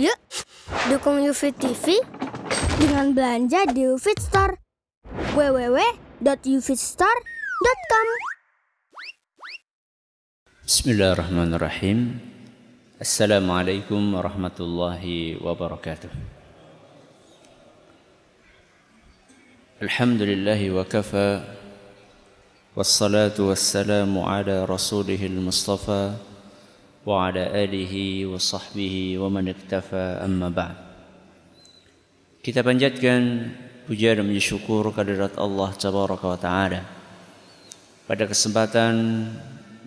Yuk, dukung UFIT TV dengan belanja di UFIT Store. www.ufitstore.com Bismillahirrahmanirrahim. Assalamualaikum warahmatullahi wabarakatuh. Alhamdulillahi wa kafa wassalatu wassalamu ala rasulihil mustafa wa sahbihi wa man iktafa amma ba'd. Kita panjatkan puja dan puji syukur kehadirat Allah Tabaraka wa taala. Pada kesempatan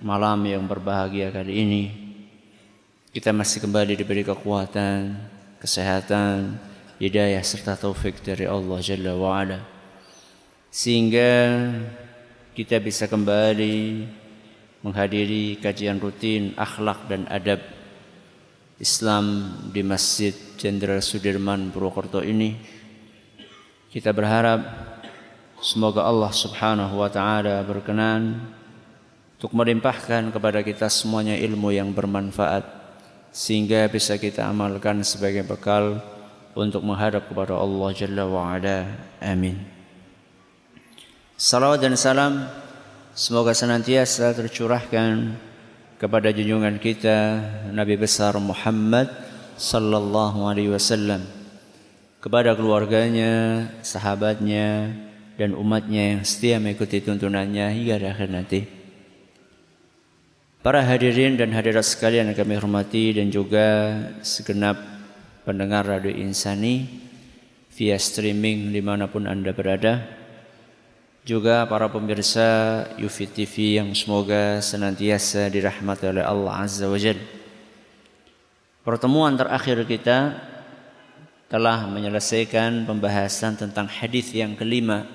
malam yang berbahagia kali ini kita masih kembali diberi kekuatan, kesehatan, hidayah serta taufik dari Allah Jalla wa ala. Sehingga kita bisa kembali menghadiri kajian rutin akhlak dan adab Islam di Masjid Jenderal Sudirman Purwokerto ini. Kita berharap semoga Allah Subhanahu wa taala berkenan untuk melimpahkan kepada kita semuanya ilmu yang bermanfaat sehingga bisa kita amalkan sebagai bekal untuk menghadap kepada Allah Jalla wa ala. Amin. Salawat dan salam Semoga senantiasa tercurahkan kepada junjungan kita Nabi besar Muhammad sallallahu alaihi wasallam kepada keluarganya, sahabatnya dan umatnya yang setia mengikuti tuntunannya hingga akhir nanti. Para hadirin dan hadirat sekalian yang kami hormati dan juga segenap pendengar Radio Insani via streaming di mana pun Anda berada juga para pemirsa Yufi TV yang semoga senantiasa dirahmati oleh Allah Azza wa Jal. Pertemuan terakhir kita telah menyelesaikan pembahasan tentang hadis yang kelima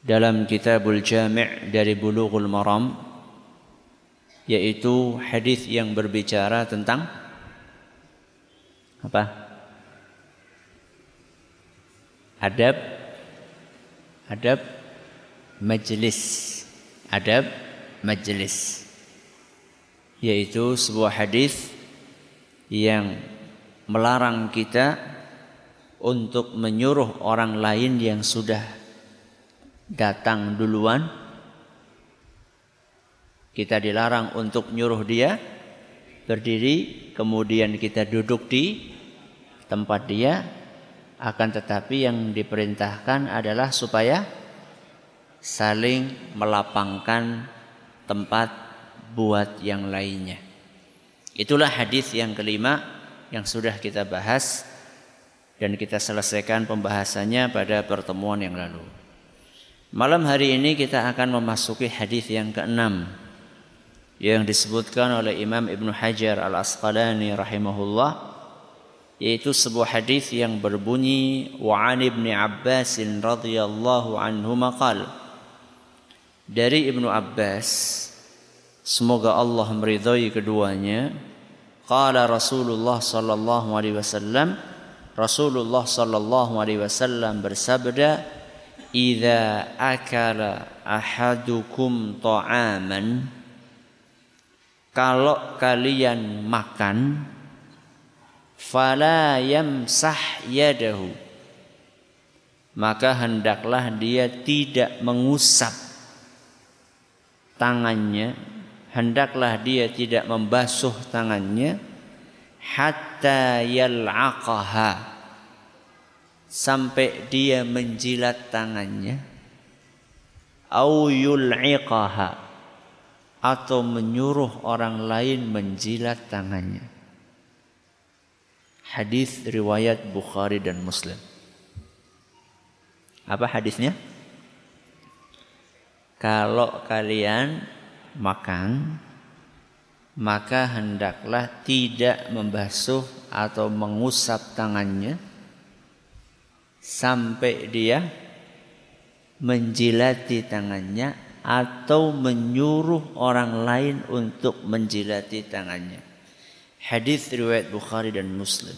dalam Kitabul Jami' dari Bulughul Maram yaitu hadis yang berbicara tentang apa? Adab adab majlis. Adab majlis. Yaitu sebuah hadis yang melarang kita untuk menyuruh orang lain yang sudah datang duluan. Kita dilarang untuk nyuruh dia berdiri kemudian kita duduk di tempat dia akan tetapi yang diperintahkan adalah supaya saling melapangkan tempat buat yang lainnya. Itulah hadis yang kelima yang sudah kita bahas dan kita selesaikan pembahasannya pada pertemuan yang lalu. Malam hari ini kita akan memasuki hadis yang keenam yang disebutkan oleh Imam Ibn Hajar Al-Asqalani rahimahullah yaitu sebuah hadis yang berbunyi wa an ibni Abbas radhiyallahu anhu maqal dari Ibnu Abbas semoga Allah meridhai keduanya. Qala Rasulullah sallallahu alaihi wasallam Rasulullah sallallahu alaihi wasallam bersabda idza akala ahadukum ta'aman kalau kalian makan fala yamsah yadahu. Maka hendaklah dia tidak mengusap tangannya. Hendaklah dia tidak membasuh tangannya. Hatta yal'aqaha. Sampai dia menjilat tangannya. Au yul'iqaha. Atau menyuruh orang lain menjilat tangannya Hadis riwayat Bukhari dan Muslim. Apa hadisnya? Kalau kalian makan maka hendaklah tidak membasuh atau mengusap tangannya sampai dia menjilati tangannya atau menyuruh orang lain untuk menjilati tangannya. Hadis riwayat Bukhari dan Muslim.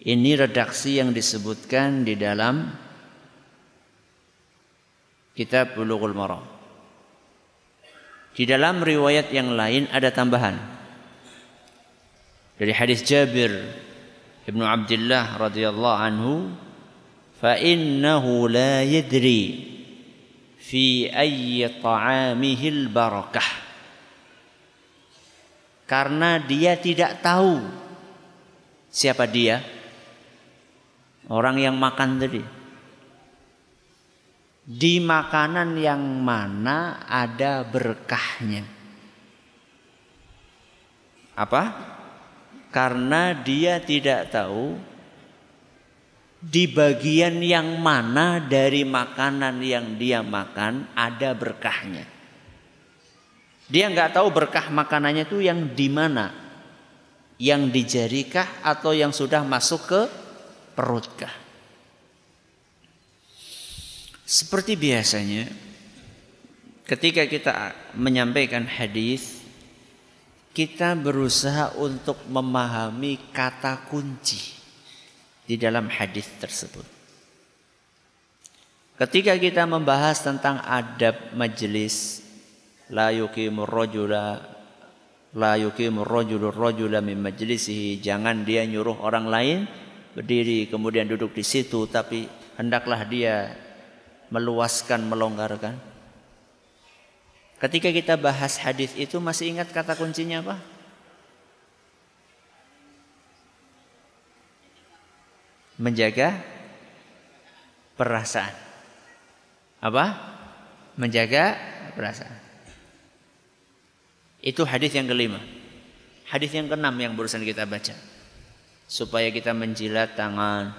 Ini redaksi yang disebutkan di dalam kitab Bulughul Maram. Di dalam riwayat yang lain ada tambahan. dari hadis Jabir Ibnu Abdullah radhiyallahu anhu fa innahu la yadri fi ayyi ta'amihi al-barakah karena dia tidak tahu siapa dia. Orang yang makan tadi. Di makanan yang mana ada berkahnya. Apa? Karena dia tidak tahu di bagian yang mana dari makanan yang dia makan ada berkahnya. Dia nggak tahu berkah makanannya itu yang di mana, yang di jarikah atau yang sudah masuk ke perutkah. Seperti biasanya, ketika kita menyampaikan hadis kita berusaha untuk memahami kata kunci di dalam hadis tersebut. Ketika kita membahas tentang adab majelis la yuqimur rajula la yuqimur rajulur rajula min majlisihi jangan dia nyuruh orang lain berdiri kemudian duduk di situ tapi hendaklah dia meluaskan melonggarkan Ketika kita bahas hadis itu masih ingat kata kuncinya apa? Menjaga perasaan. Apa? Menjaga perasaan. Itu hadis yang kelima. Hadis yang keenam yang barusan kita baca. Supaya kita menjilat tangan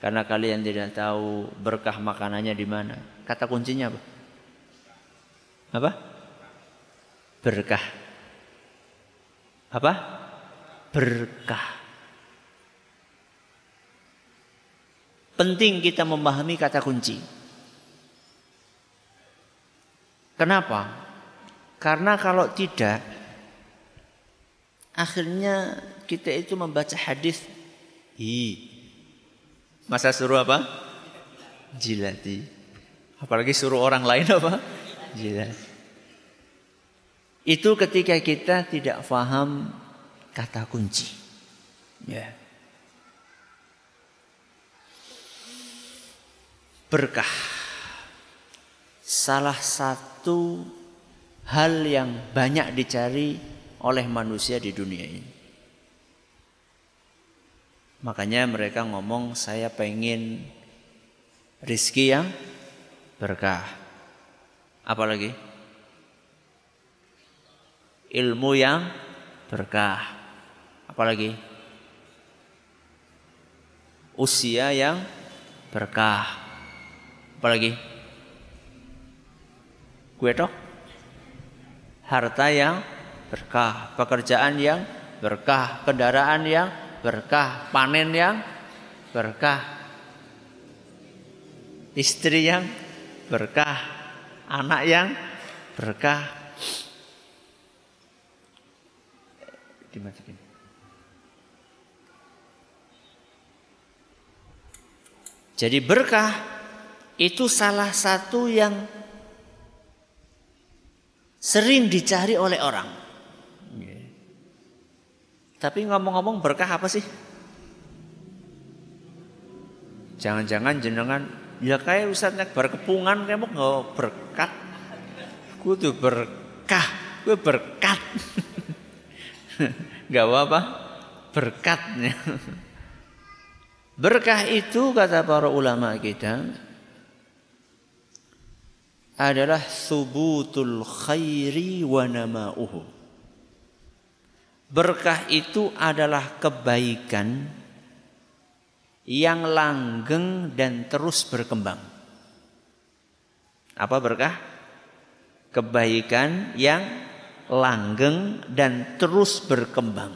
karena kalian tidak tahu berkah makanannya di mana. Kata kuncinya apa? apa? Berkah. Apa? Berkah. Penting kita memahami kata kunci. Kenapa? Karena kalau tidak akhirnya kita itu membaca hadis hi masa suruh apa? Jilati. Apalagi suruh orang lain apa? Jelas. Itu ketika kita tidak faham kata kunci. Ya. Berkah. Salah satu hal yang banyak dicari oleh manusia di dunia ini. Makanya mereka ngomong saya pengen rizki yang berkah. Apalagi? Ilmu yang berkah. Apalagi? Usia yang berkah. Apalagi? Gue toh? Harta yang berkah, pekerjaan yang berkah, kendaraan yang berkah, panen yang berkah, istri yang berkah, anak yang berkah. Dimasukin. Jadi berkah itu salah satu yang sering dicari oleh orang. Tapi ngomong-ngomong berkah apa sih? Jangan-jangan jenengan Ya kayak Ustaz berkepungan kayak mau nggak berkat. Kudu berkah, gue berkat. Gak apa berkatnya. Berkah itu kata para ulama kita adalah subutul khairi wa nama'uhu. Berkah itu adalah kebaikan yang langgeng dan terus berkembang. Apa berkah? Kebaikan yang langgeng dan terus berkembang.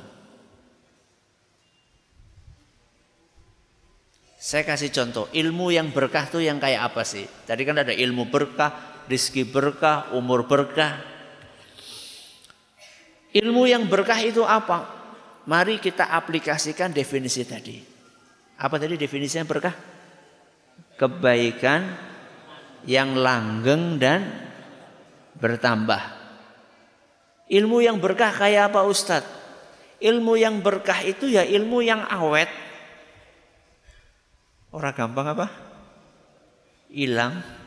Saya kasih contoh, ilmu yang berkah itu yang kayak apa sih? Tadi kan ada ilmu berkah, rizki berkah, umur berkah. Ilmu yang berkah itu apa? Mari kita aplikasikan definisi tadi. Apa tadi definisinya berkah? Kebaikan yang langgeng dan bertambah. Ilmu yang berkah kayak apa Ustadz? Ilmu yang berkah itu ya ilmu yang awet. Orang gampang apa? Hilang.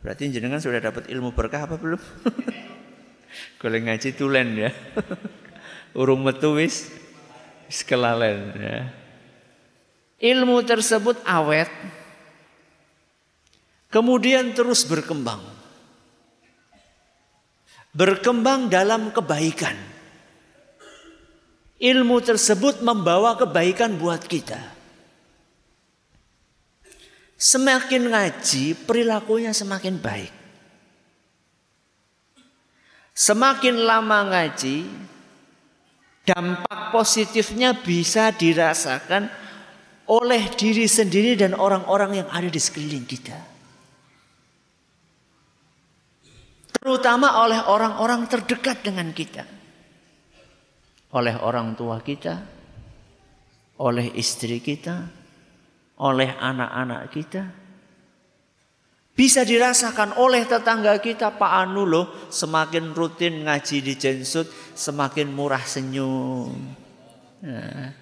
Berarti jenengan sudah dapat ilmu berkah apa belum? Kalau ngaji tulen ya. Urung metu wis kelalen ya. Ilmu tersebut awet. Kemudian terus berkembang. Berkembang dalam kebaikan ilmu tersebut membawa kebaikan buat kita. Semakin ngaji, perilakunya semakin baik. Semakin lama ngaji, dampak positifnya bisa dirasakan oleh diri sendiri dan orang-orang yang ada di sekeliling kita. Terutama oleh orang-orang terdekat dengan kita oleh orang tua kita, oleh istri kita, oleh anak-anak kita. Bisa dirasakan oleh tetangga kita Pak Anu loh semakin rutin ngaji di Jensut semakin murah senyum. Nah.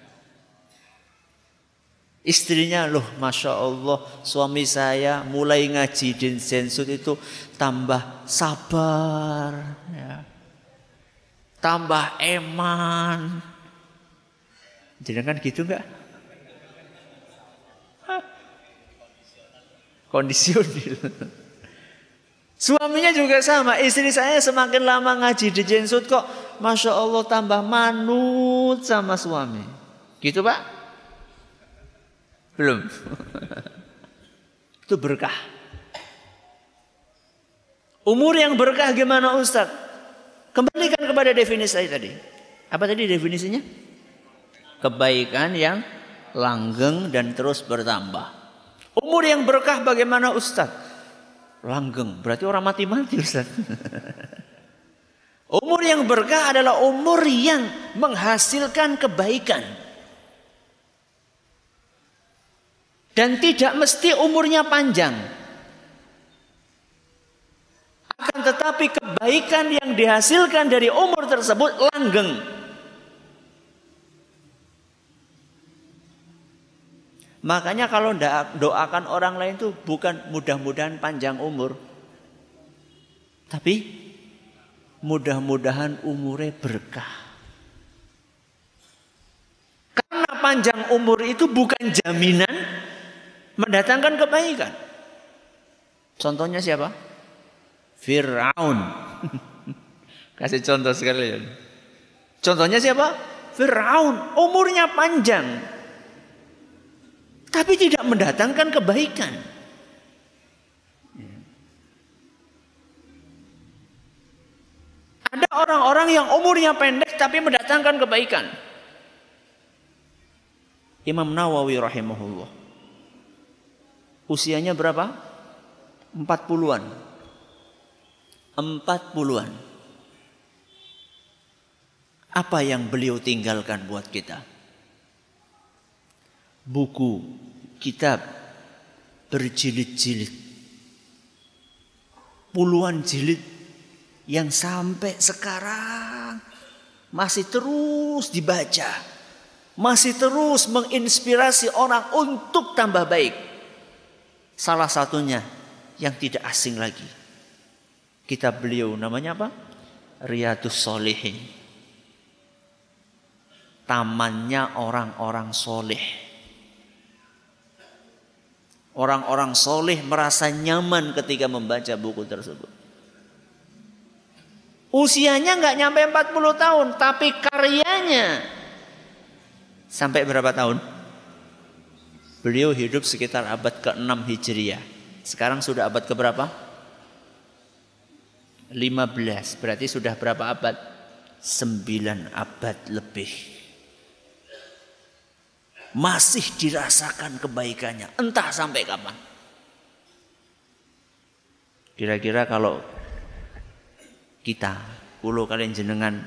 Istrinya loh Masya Allah suami saya mulai ngaji di Jensut itu tambah sabar. Ya tambah eman. Jadi kan gitu enggak? Kondisional. Suaminya juga sama. Istri saya semakin lama ngaji di Jensut kok. Masya Allah tambah manut sama suami. Gitu pak? Belum. Itu berkah. Umur yang berkah gimana Ustadz? Kembalikan kepada definisi saya tadi. Apa tadi definisinya? Kebaikan yang langgeng dan terus bertambah. Umur yang berkah bagaimana Ustadz? Langgeng, berarti orang mati-mati Ustadz. umur yang berkah adalah umur yang menghasilkan kebaikan. Dan tidak mesti umurnya panjang. Akan tetapi kebaikan yang dihasilkan dari umur tersebut langgeng. Makanya kalau doakan orang lain itu bukan mudah-mudahan panjang umur. Tapi mudah-mudahan umurnya berkah. Karena panjang umur itu bukan jaminan mendatangkan kebaikan. Contohnya siapa? Fir'aun. Kasih contoh sekalian. Contohnya siapa? Fir'aun. Umurnya panjang. Tapi tidak mendatangkan kebaikan. Ada orang-orang yang umurnya pendek tapi mendatangkan kebaikan. Imam Nawawi rahimahullah. Usianya berapa? 40-an. Empat puluhan. Apa yang beliau tinggalkan buat kita? Buku, kitab, berjilid-jilid. Puluhan jilid yang sampai sekarang masih terus dibaca. Masih terus menginspirasi orang untuk tambah baik. Salah satunya yang tidak asing lagi kitab beliau namanya apa? Riyadus Solihin. Tamannya orang-orang soleh. Orang-orang soleh merasa nyaman ketika membaca buku tersebut. Usianya nggak nyampe 40 tahun, tapi karyanya sampai berapa tahun? Beliau hidup sekitar abad ke-6 Hijriah. Sekarang sudah abad ke berapa? 15 berarti sudah berapa abad? 9 abad lebih. Masih dirasakan kebaikannya, entah sampai kapan. Kira-kira kalau kita, kulo kalian jenengan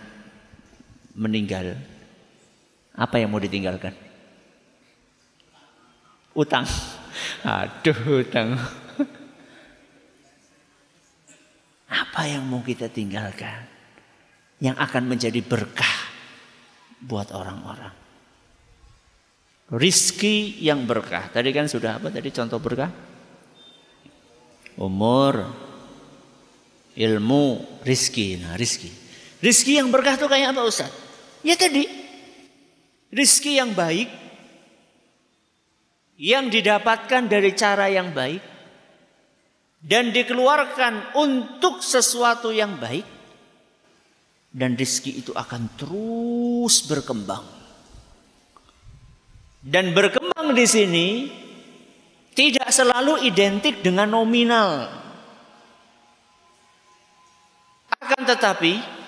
meninggal, apa yang mau ditinggalkan? Utang. Aduh, utang. Apa yang mau kita tinggalkan? Yang akan menjadi berkah buat orang-orang. Rizki yang berkah. Tadi kan sudah apa tadi contoh berkah? Umur, ilmu, rizki. Nah rizki. Rizki yang berkah itu kayak apa Ustaz? Ya tadi. Rizki yang baik. Yang didapatkan dari cara yang baik. Dan dikeluarkan untuk sesuatu yang baik. Dan rizki itu akan terus berkembang. Dan berkembang di sini tidak selalu identik dengan nominal. Akan tetapi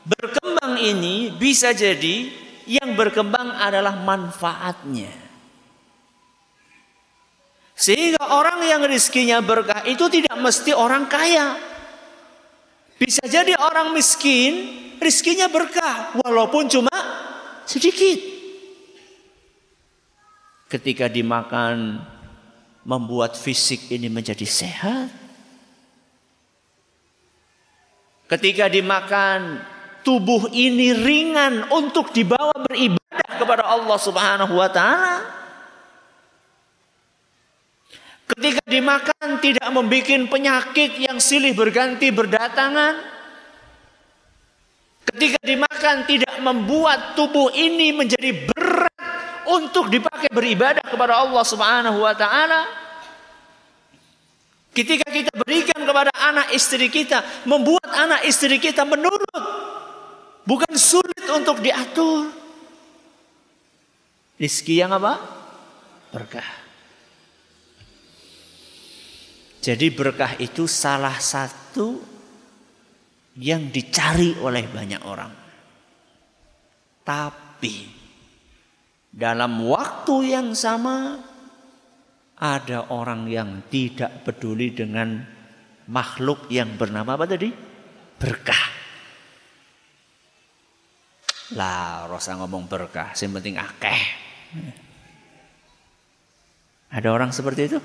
Berkembang ini bisa jadi yang berkembang adalah manfaatnya. Sehingga orang yang rizkinya berkah itu tidak mesti orang kaya. Bisa jadi orang miskin, rizkinya berkah, walaupun cuma sedikit. Ketika dimakan, membuat fisik ini menjadi sehat. Ketika dimakan, tubuh ini ringan untuk dibawa beribadah kepada Allah Subhanahu wa taala. Ketika dimakan tidak membuat penyakit yang silih berganti berdatangan. Ketika dimakan tidak membuat tubuh ini menjadi berat untuk dipakai beribadah kepada Allah Subhanahu wa taala. Ketika kita berikan kepada anak istri kita, membuat anak istri kita menurut Bukan sulit untuk diatur. Rizki yang apa? Berkah. Jadi berkah itu salah satu yang dicari oleh banyak orang. Tapi dalam waktu yang sama ada orang yang tidak peduli dengan makhluk yang bernama apa tadi? Berkah. Lah, rasa ngomong berkah, yang penting akeh. Ada orang seperti itu?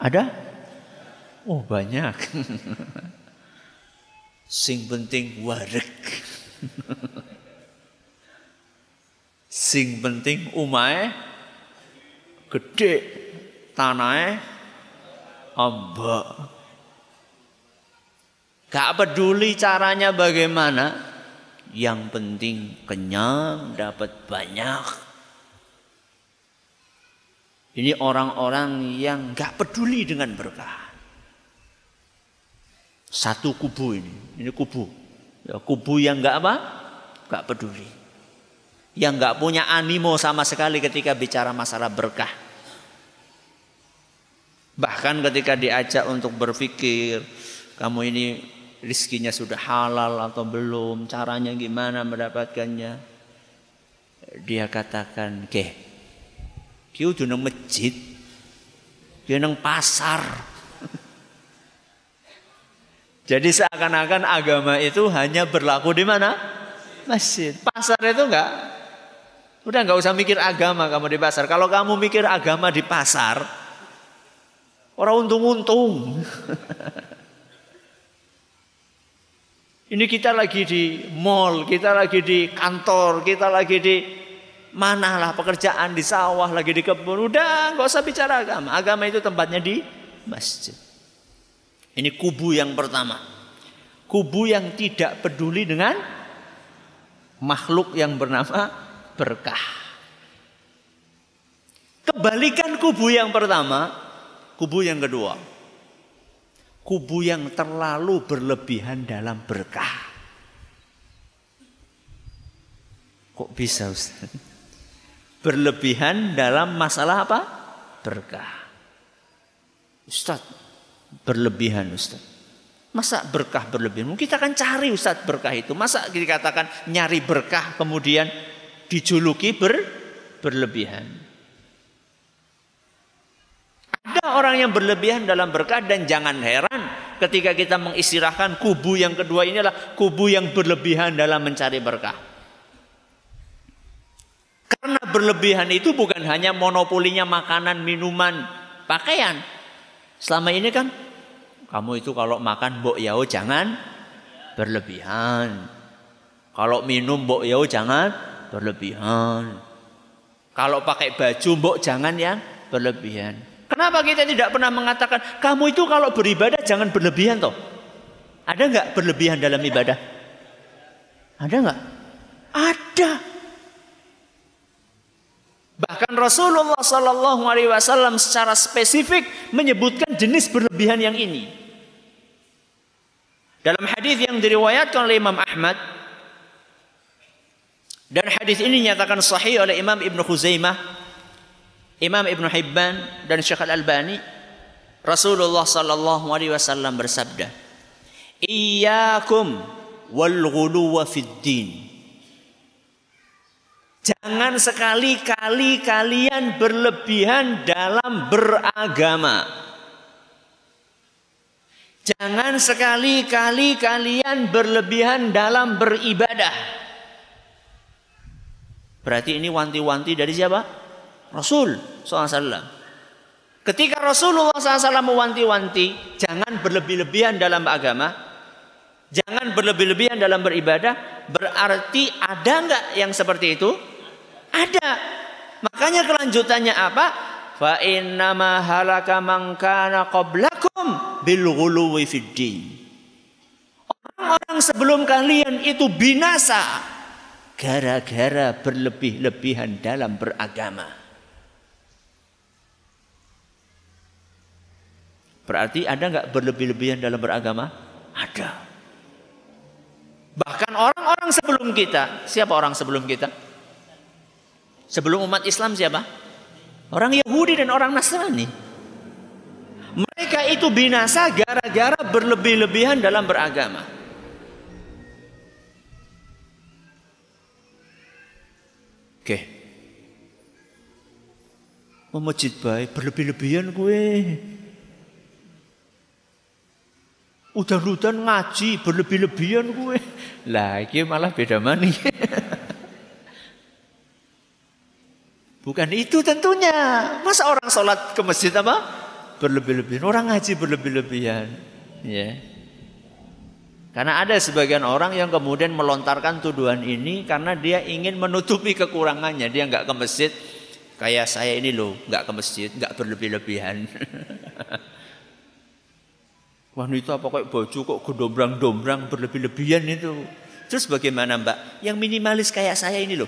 Ada? Oh, banyak. Sing penting warek. Sing penting umai gede tanahnya amba. Gak peduli caranya bagaimana, yang penting kenyang, dapat banyak. Ini orang-orang yang gak peduli dengan berkah. Satu kubu ini, ini kubu. Ya, kubu yang gak apa? Gak peduli. Yang gak punya animo sama sekali ketika bicara masalah berkah. Bahkan ketika diajak untuk berpikir, kamu ini rizkinya sudah halal atau belum, caranya gimana mendapatkannya. Dia katakan, ke, kiu nang masjid, dia nang pasar. Jadi seakan-akan agama itu hanya berlaku di mana? Masjid. Pasar itu enggak. Udah enggak usah mikir agama kamu di pasar. Kalau kamu mikir agama di pasar, orang untung-untung. Ini kita lagi di mall, kita lagi di kantor, kita lagi di mana lah pekerjaan di sawah, lagi di kebun. Udah, nggak usah bicara agama. Agama itu tempatnya di masjid. Ini kubu yang pertama. Kubu yang tidak peduli dengan makhluk yang bernama berkah. Kebalikan kubu yang pertama, kubu yang kedua kubu yang terlalu berlebihan dalam berkah. Kok bisa Ustaz? Berlebihan dalam masalah apa? Berkah. Ustaz, berlebihan Ustaz. Masa berkah berlebihan? Kita akan cari Ustaz berkah itu. Masa dikatakan nyari berkah kemudian dijuluki ber, berlebihan. Ada orang yang berlebihan dalam berkah dan jangan heran ketika kita mengistirahkan kubu yang kedua ini adalah kubu yang berlebihan dalam mencari berkah. Karena berlebihan itu bukan hanya monopolinya makanan, minuman, pakaian. Selama ini kan kamu itu kalau makan mbok yao jangan berlebihan. Kalau minum mbok ya jangan berlebihan. Kalau pakai baju mbok jangan yang berlebihan. Kenapa kita tidak pernah mengatakan kamu itu kalau beribadah jangan berlebihan toh? Ada nggak berlebihan dalam ibadah? Ada nggak? Ada. Bahkan Rasulullah Sallallahu Alaihi Wasallam secara spesifik menyebutkan jenis berlebihan yang ini. Dalam hadis yang diriwayatkan oleh Imam Ahmad dan hadis ini nyatakan sahih oleh Imam Ibn Khuzaimah, Imam Ibn Hibban dan Syekh Al-Albani. Rasulullah sallallahu alaihi wasallam bersabda, "Iyyakum wal ghuluwa fid din." Jangan sekali-kali kalian berlebihan dalam beragama. Jangan sekali-kali kalian berlebihan dalam beribadah. Berarti ini wanti-wanti dari siapa? Rasul SAW. Ketika Rasulullah SAW mewanti-wanti, jangan berlebih-lebihan dalam agama, jangan berlebih-lebihan dalam beribadah, berarti ada nggak yang seperti itu? Ada. Makanya kelanjutannya apa? Fa innama halaka man kana qablakum bil ghuluwi Orang-orang sebelum kalian itu binasa gara-gara berlebih-lebihan dalam beragama. Berarti ada nggak berlebih-lebihan dalam beragama? Ada. Bahkan orang-orang sebelum kita, siapa orang sebelum kita? Sebelum umat Islam siapa? Orang Yahudi dan orang Nasrani. Mereka itu binasa gara-gara berlebih-lebihan dalam beragama. Oke. Mau masjid baik berlebih-lebihan gue. Udah-udah ngaji berlebih-lebihan gue. Lah, ini malah beda mani. Bukan itu tentunya. Masa orang sholat ke masjid apa? Berlebih-lebihan. Orang ngaji berlebih-lebihan. Ya. Yeah. Karena ada sebagian orang yang kemudian melontarkan tuduhan ini karena dia ingin menutupi kekurangannya. Dia nggak ke masjid, kayak saya ini loh, nggak ke masjid, nggak berlebih-lebihan. Wanita pakai baju kok gedombrang-dombrang berlebih-lebihan itu. Terus bagaimana mbak? Yang minimalis kayak saya ini loh.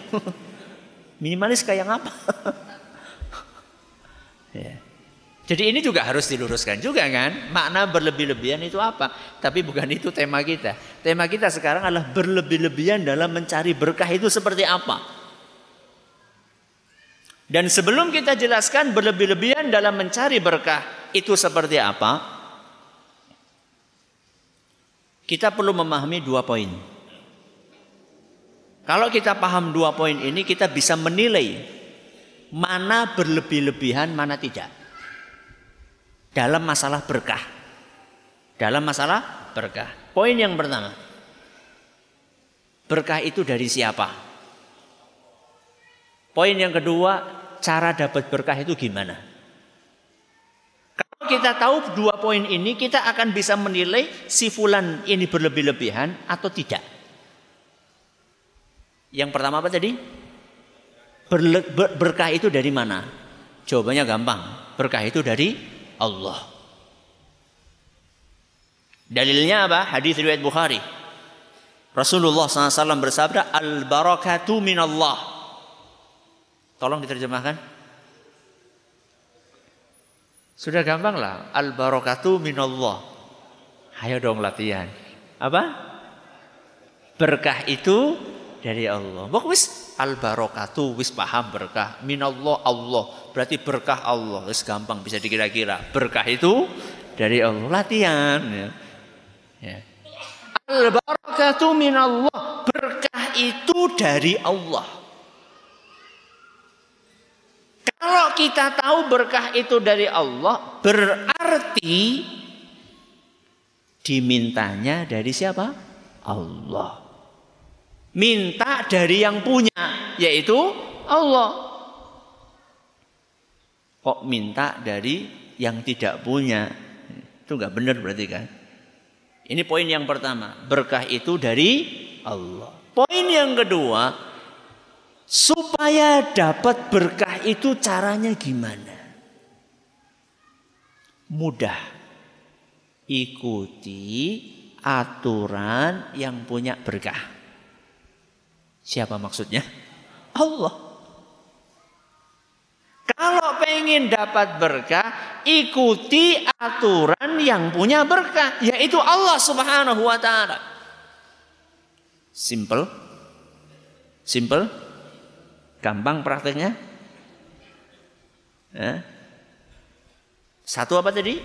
minimalis kayak apa? ya. Jadi ini juga harus diluruskan juga kan. Makna berlebih-lebihan itu apa? Tapi bukan itu tema kita. Tema kita sekarang adalah berlebih-lebihan dalam mencari berkah itu seperti apa? Dan sebelum kita jelaskan berlebih-lebihan dalam mencari berkah itu seperti apa? Kita perlu memahami dua poin. Kalau kita paham dua poin ini, kita bisa menilai mana berlebih-lebihan, mana tidak dalam masalah berkah. Dalam masalah berkah. Poin yang pertama. Berkah itu dari siapa? Poin yang kedua, cara dapat berkah itu gimana? Kalau kita tahu dua poin ini, kita akan bisa menilai si fulan ini berlebih-lebihan atau tidak. Yang pertama apa tadi? berkah itu dari mana? Jawabannya gampang. Berkah itu dari Allah. Dalilnya apa? Hadis riwayat Bukhari. Rasulullah SAW bersabda, Al barakatu min Allah. Tolong diterjemahkan. Sudah gampang lah. Al barakatu min Allah. Ayo dong latihan. Apa? Berkah itu dari Allah. Bagus. Al barokatu wis paham berkah. Minallah Allah. Berarti berkah Allah. Wis gampang bisa dikira-kira. Berkah itu dari Allah. Latihan ya. ya. Al barakatu minallah. Berkah itu dari Allah. Kalau kita tahu berkah itu dari Allah, berarti dimintanya dari siapa? Allah minta dari yang punya yaitu Allah kok minta dari yang tidak punya itu nggak benar berarti kan ini poin yang pertama berkah itu dari Allah Poin yang kedua, supaya dapat berkah itu caranya gimana? Mudah. Ikuti aturan yang punya berkah. Siapa maksudnya? Allah. Kalau pengen dapat berkah, ikuti aturan yang punya berkah, yaitu Allah Subhanahu wa taala. Simple? Simple? Gampang prakteknya? Eh? Satu apa tadi?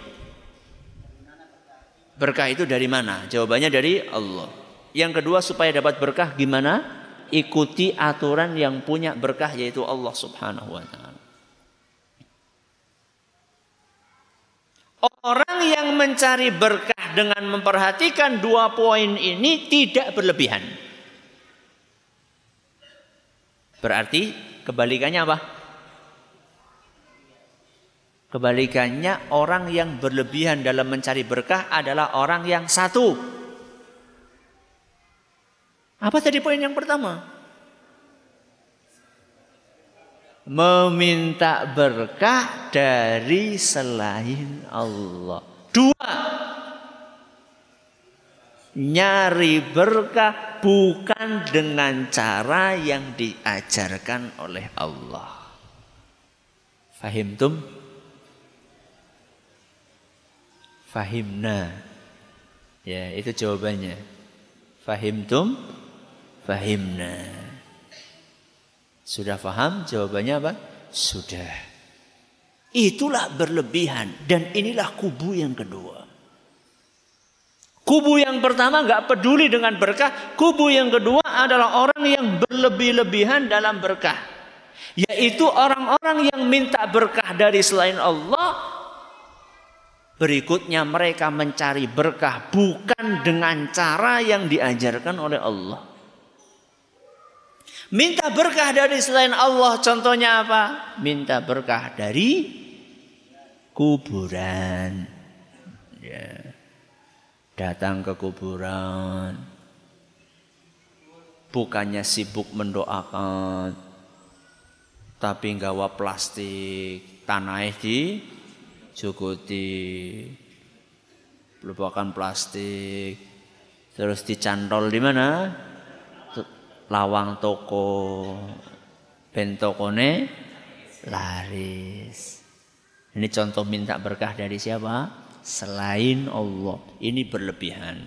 Berkah itu dari mana? Jawabannya dari Allah. Yang kedua supaya dapat berkah gimana? Ikuti aturan yang punya berkah yaitu Allah Subhanahu wa taala. Orang yang mencari berkah dengan memperhatikan dua poin ini tidak berlebihan. Berarti kebalikannya apa? Kebalikannya orang yang berlebihan dalam mencari berkah adalah orang yang satu. Apa tadi poin yang pertama? meminta berkah dari selain Allah. Dua, nyari berkah bukan dengan cara yang diajarkan oleh Allah. Fahim tum? Fahimna. Ya, itu jawabannya. Fahim tum? Fahimna. Sudah paham jawabannya apa? Sudah. Itulah berlebihan dan inilah kubu yang kedua. Kubu yang pertama nggak peduli dengan berkah. Kubu yang kedua adalah orang yang berlebih-lebihan dalam berkah. Yaitu orang-orang yang minta berkah dari selain Allah. Berikutnya mereka mencari berkah bukan dengan cara yang diajarkan oleh Allah. Minta berkah dari selain Allah contohnya apa? Minta berkah dari kuburan. Ya. Datang ke kuburan. Bukannya sibuk mendoakan. Tapi gawa plastik. Tanah di cukuti. Lupakan plastik. Terus dicantol di mana? Lawang toko ben tokone laris. Ini contoh minta berkah dari siapa? Selain Allah. Ini berlebihan.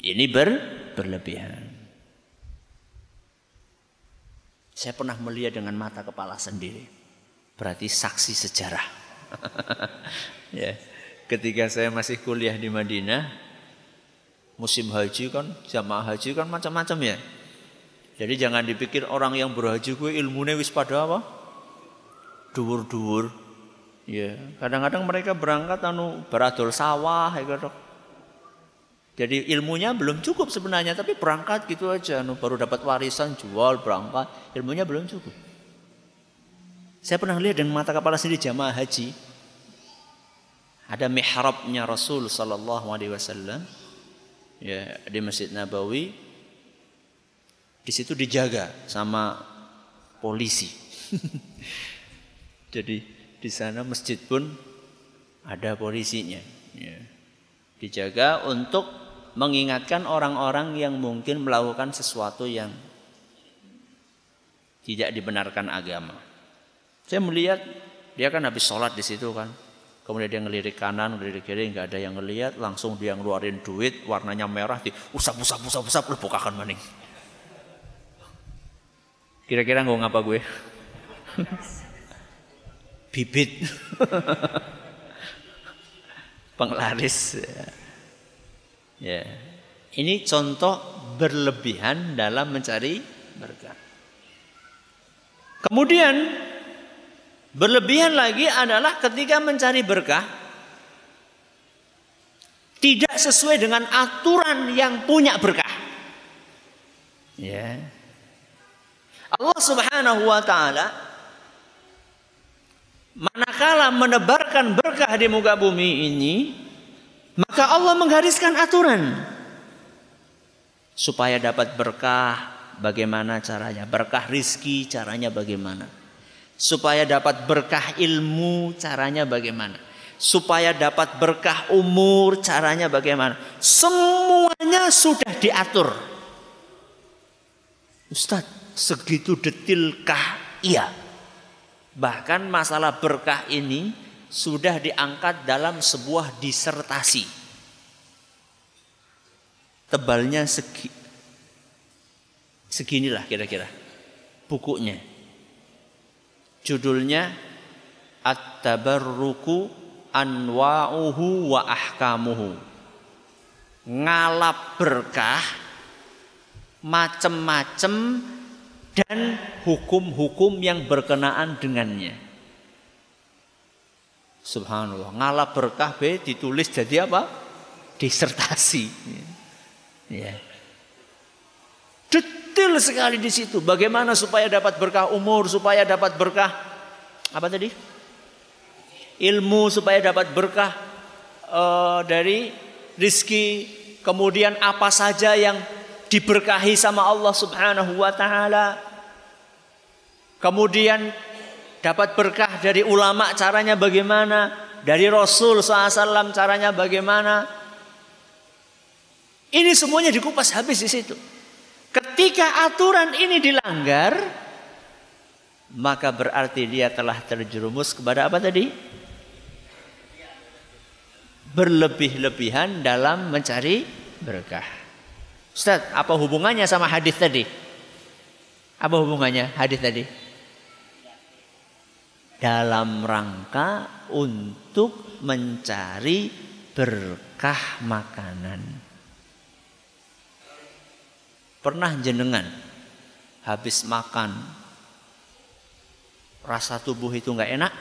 Ini ber berlebihan. Saya pernah melihat dengan mata kepala sendiri. Berarti saksi sejarah. ya. Ketika saya masih kuliah di Madinah, musim haji kan, jamaah haji kan macam-macam ya. Jadi jangan dipikir orang yang berhaji gue ilmunya wis pada apa? Dhuwur-dhuwur. Ya, kadang-kadang mereka berangkat anu beradol sawah ya gitu. Jadi ilmunya belum cukup sebenarnya tapi berangkat gitu aja anu baru dapat warisan jual berangkat, ilmunya belum cukup. Saya pernah lihat dengan mata kepala sendiri jamaah haji. Ada mihrabnya Rasul sallallahu alaihi wasallam. Ya, di Masjid Nabawi di situ dijaga sama polisi. Jadi di sana masjid pun ada polisinya. Ya. Dijaga untuk mengingatkan orang-orang yang mungkin melakukan sesuatu yang tidak dibenarkan agama. Saya melihat dia kan habis sholat di situ kan. Kemudian dia ngelirik kanan, ngelirik kiri, nggak ada yang ngelihat. Langsung dia ngeluarin duit, warnanya merah, di usap, usap, usap, usap, bukakan maning. Kira-kira nggak ngapa gue? Bibit. Penglaris. Ya. Ini contoh berlebihan dalam mencari berkah. Kemudian berlebihan lagi adalah ketika mencari berkah tidak sesuai dengan aturan yang punya berkah. Ya. Allah Subhanahu wa taala manakala menebarkan berkah di muka bumi ini, maka Allah menggariskan aturan Supaya dapat berkah, bagaimana caranya? Berkah rizki, caranya bagaimana? Supaya dapat berkah ilmu, caranya bagaimana? Supaya dapat berkah umur, caranya bagaimana? Semuanya sudah diatur. Ustadz, segitu detilkah? Iya. Bahkan masalah berkah ini sudah diangkat dalam sebuah disertasi. Tebalnya segi, seginilah kira-kira bukunya. Judulnya At-Tabarruku Anwa'uhu wa Ahkamuhu. Ngalap berkah macem-macem dan hukum-hukum yang berkenaan dengannya. Subhanallah. Ngalap berkah B ditulis jadi apa? Disertasi. Ya. Detail sekali di situ. Bagaimana supaya dapat berkah umur, supaya dapat berkah apa tadi? Ilmu supaya dapat berkah uh, dari rizki. Kemudian apa saja yang diberkahi sama Allah Subhanahu wa taala. Kemudian dapat berkah dari ulama caranya bagaimana, dari Rasul SAW caranya bagaimana. Ini semuanya dikupas habis di situ. Ketika aturan ini dilanggar, maka berarti dia telah terjerumus kepada apa tadi? Berlebih-lebihan dalam mencari berkah. Ustaz, apa hubungannya sama hadis tadi? Apa hubungannya hadis tadi? Dalam rangka untuk mencari berkah makanan. Pernah jenengan habis makan rasa tubuh itu nggak enak?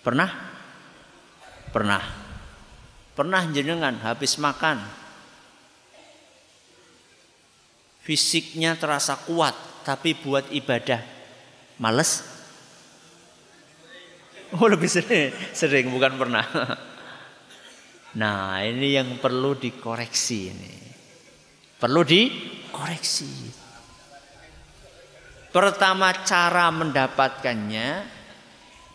Pernah? Pernah. Pernah jenengan habis makan fisiknya terasa kuat tapi buat ibadah males? Oh lebih sering, sering bukan pernah. Nah ini yang perlu dikoreksi ini. Perlu dikoreksi. Pertama cara mendapatkannya.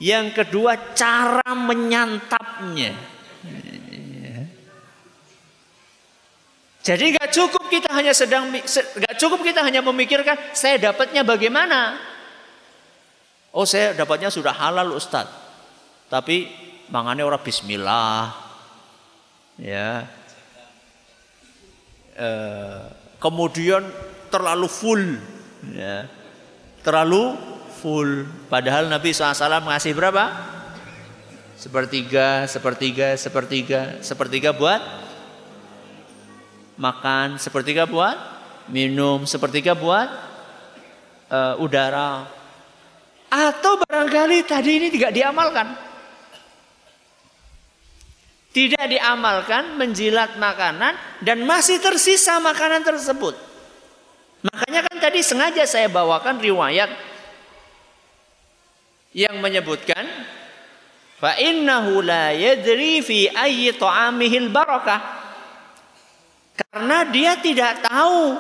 Yang kedua cara menyantapnya. Jadi nggak cukup kita hanya sedang nggak cukup kita hanya memikirkan saya dapatnya bagaimana. Oh saya dapatnya sudah halal Ustadz. Tapi mangane orang bismillah. Ya. E, kemudian terlalu full ya. Terlalu full padahal Nabi SAW ngasih berapa? Sepertiga, sepertiga, sepertiga, sepertiga buat makan, sepertiga buat minum, sepertiga buat uh, udara, atau barangkali tadi ini tidak diamalkan. Tidak diamalkan menjilat makanan dan masih tersisa makanan tersebut. Makanya kan tadi sengaja saya bawakan riwayat yang menyebutkan fa innahu la yadri fi ayyi ta'amihil barakah. Karena dia tidak tahu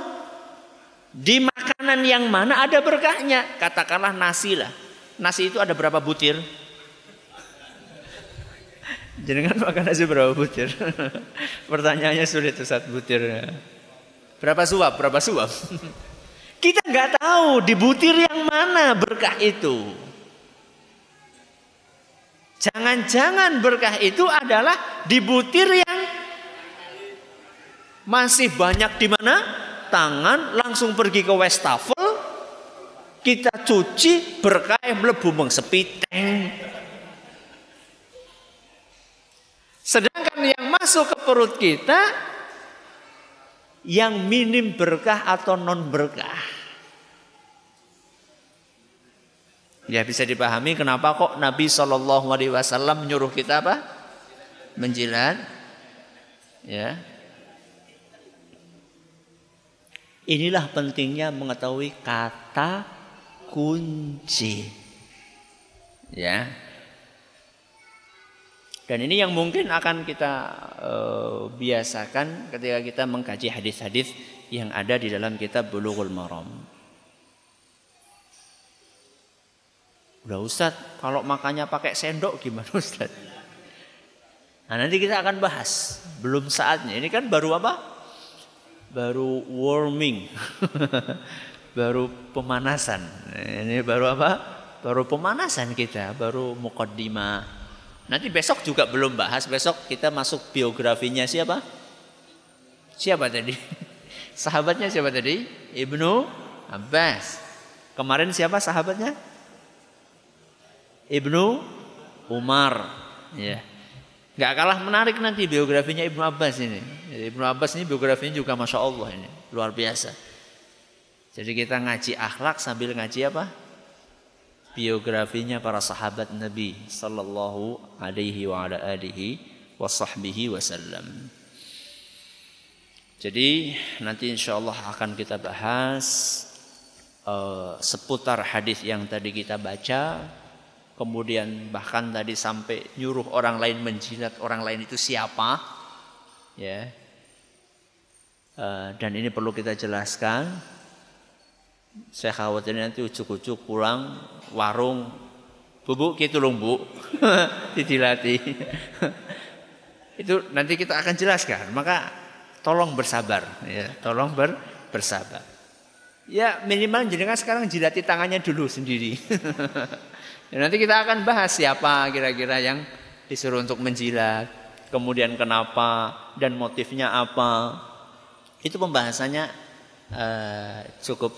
di makanan yang mana ada berkahnya. Katakanlah nasi lah. Nasi itu ada berapa butir? Jenengan makan nasi berapa butir? Pertanyaannya sulit satu butir. Berapa suap? Berapa suap? Kita nggak tahu di butir yang mana berkah itu. Jangan-jangan berkah itu adalah di butir yang masih banyak di mana? Tangan langsung pergi ke wastafel kita cuci berkah melebu mengsepiteng. Sedangkan yang masuk ke perut kita yang minim berkah atau non berkah. Ya bisa dipahami kenapa kok Nabi Shallallahu Alaihi Wasallam menyuruh kita apa? Menjilat. Ya. Inilah pentingnya mengetahui kata kunci. Ya. Dan ini yang mungkin akan kita uh, biasakan ketika kita mengkaji hadis-hadis yang ada di dalam kitab Bulughul Maram. Udah Ustaz, kalau makannya pakai sendok gimana Ustaz? Nah nanti kita akan bahas. Belum saatnya. Ini kan baru apa? Baru warming. baru pemanasan. Ini baru apa? Baru pemanasan kita. Baru mukaddimah. Nanti besok juga belum bahas. Besok kita masuk biografinya siapa? Siapa tadi? Sahabatnya siapa tadi? Ibnu Abbas. Kemarin siapa sahabatnya? Ibnu Umar. Ya. Gak kalah menarik nanti biografinya Ibnu Abbas ini. Ibnu Abbas ini biografinya juga masya Allah ini luar biasa. Jadi kita ngaji akhlak sambil ngaji apa? Biografinya para sahabat Nabi Sallallahu Alaihi wa ala alihi wa sahbihi wasallam. Jadi nanti insya Allah akan kita bahas uh, seputar hadis yang tadi kita baca kemudian bahkan tadi sampai nyuruh orang lain menjilat orang lain itu siapa ya uh, dan ini perlu kita jelaskan saya khawatir nanti ujuk-ujuk pulang warung. Bubu gitu loh bu. Ditilati itu nanti kita akan jelaskan. Maka tolong bersabar ya. Tolong ber, bersabar. Ya minimal jenengan sekarang jilati tangannya dulu sendiri. Ya, nanti kita akan bahas siapa kira-kira yang disuruh untuk menjilat, kemudian kenapa dan motifnya apa. Itu pembahasannya uh, cukup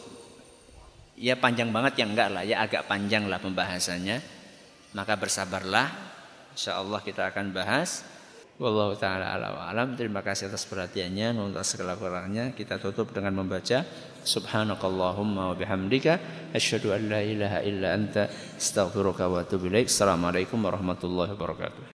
ya panjang banget ya enggak lah ya agak panjang lah pembahasannya. Maka bersabarlah, insya Allah kita akan bahas. Wallahu taala alam. Terima kasih atas perhatiannya. Untuk segala kurangnya kita tutup dengan membaca Subhanakallahumma wa bihamdika asyhadu an la ilaha illa anta astaghfiruka wa atubu ilaik. Assalamualaikum warahmatullahi wabarakatuh.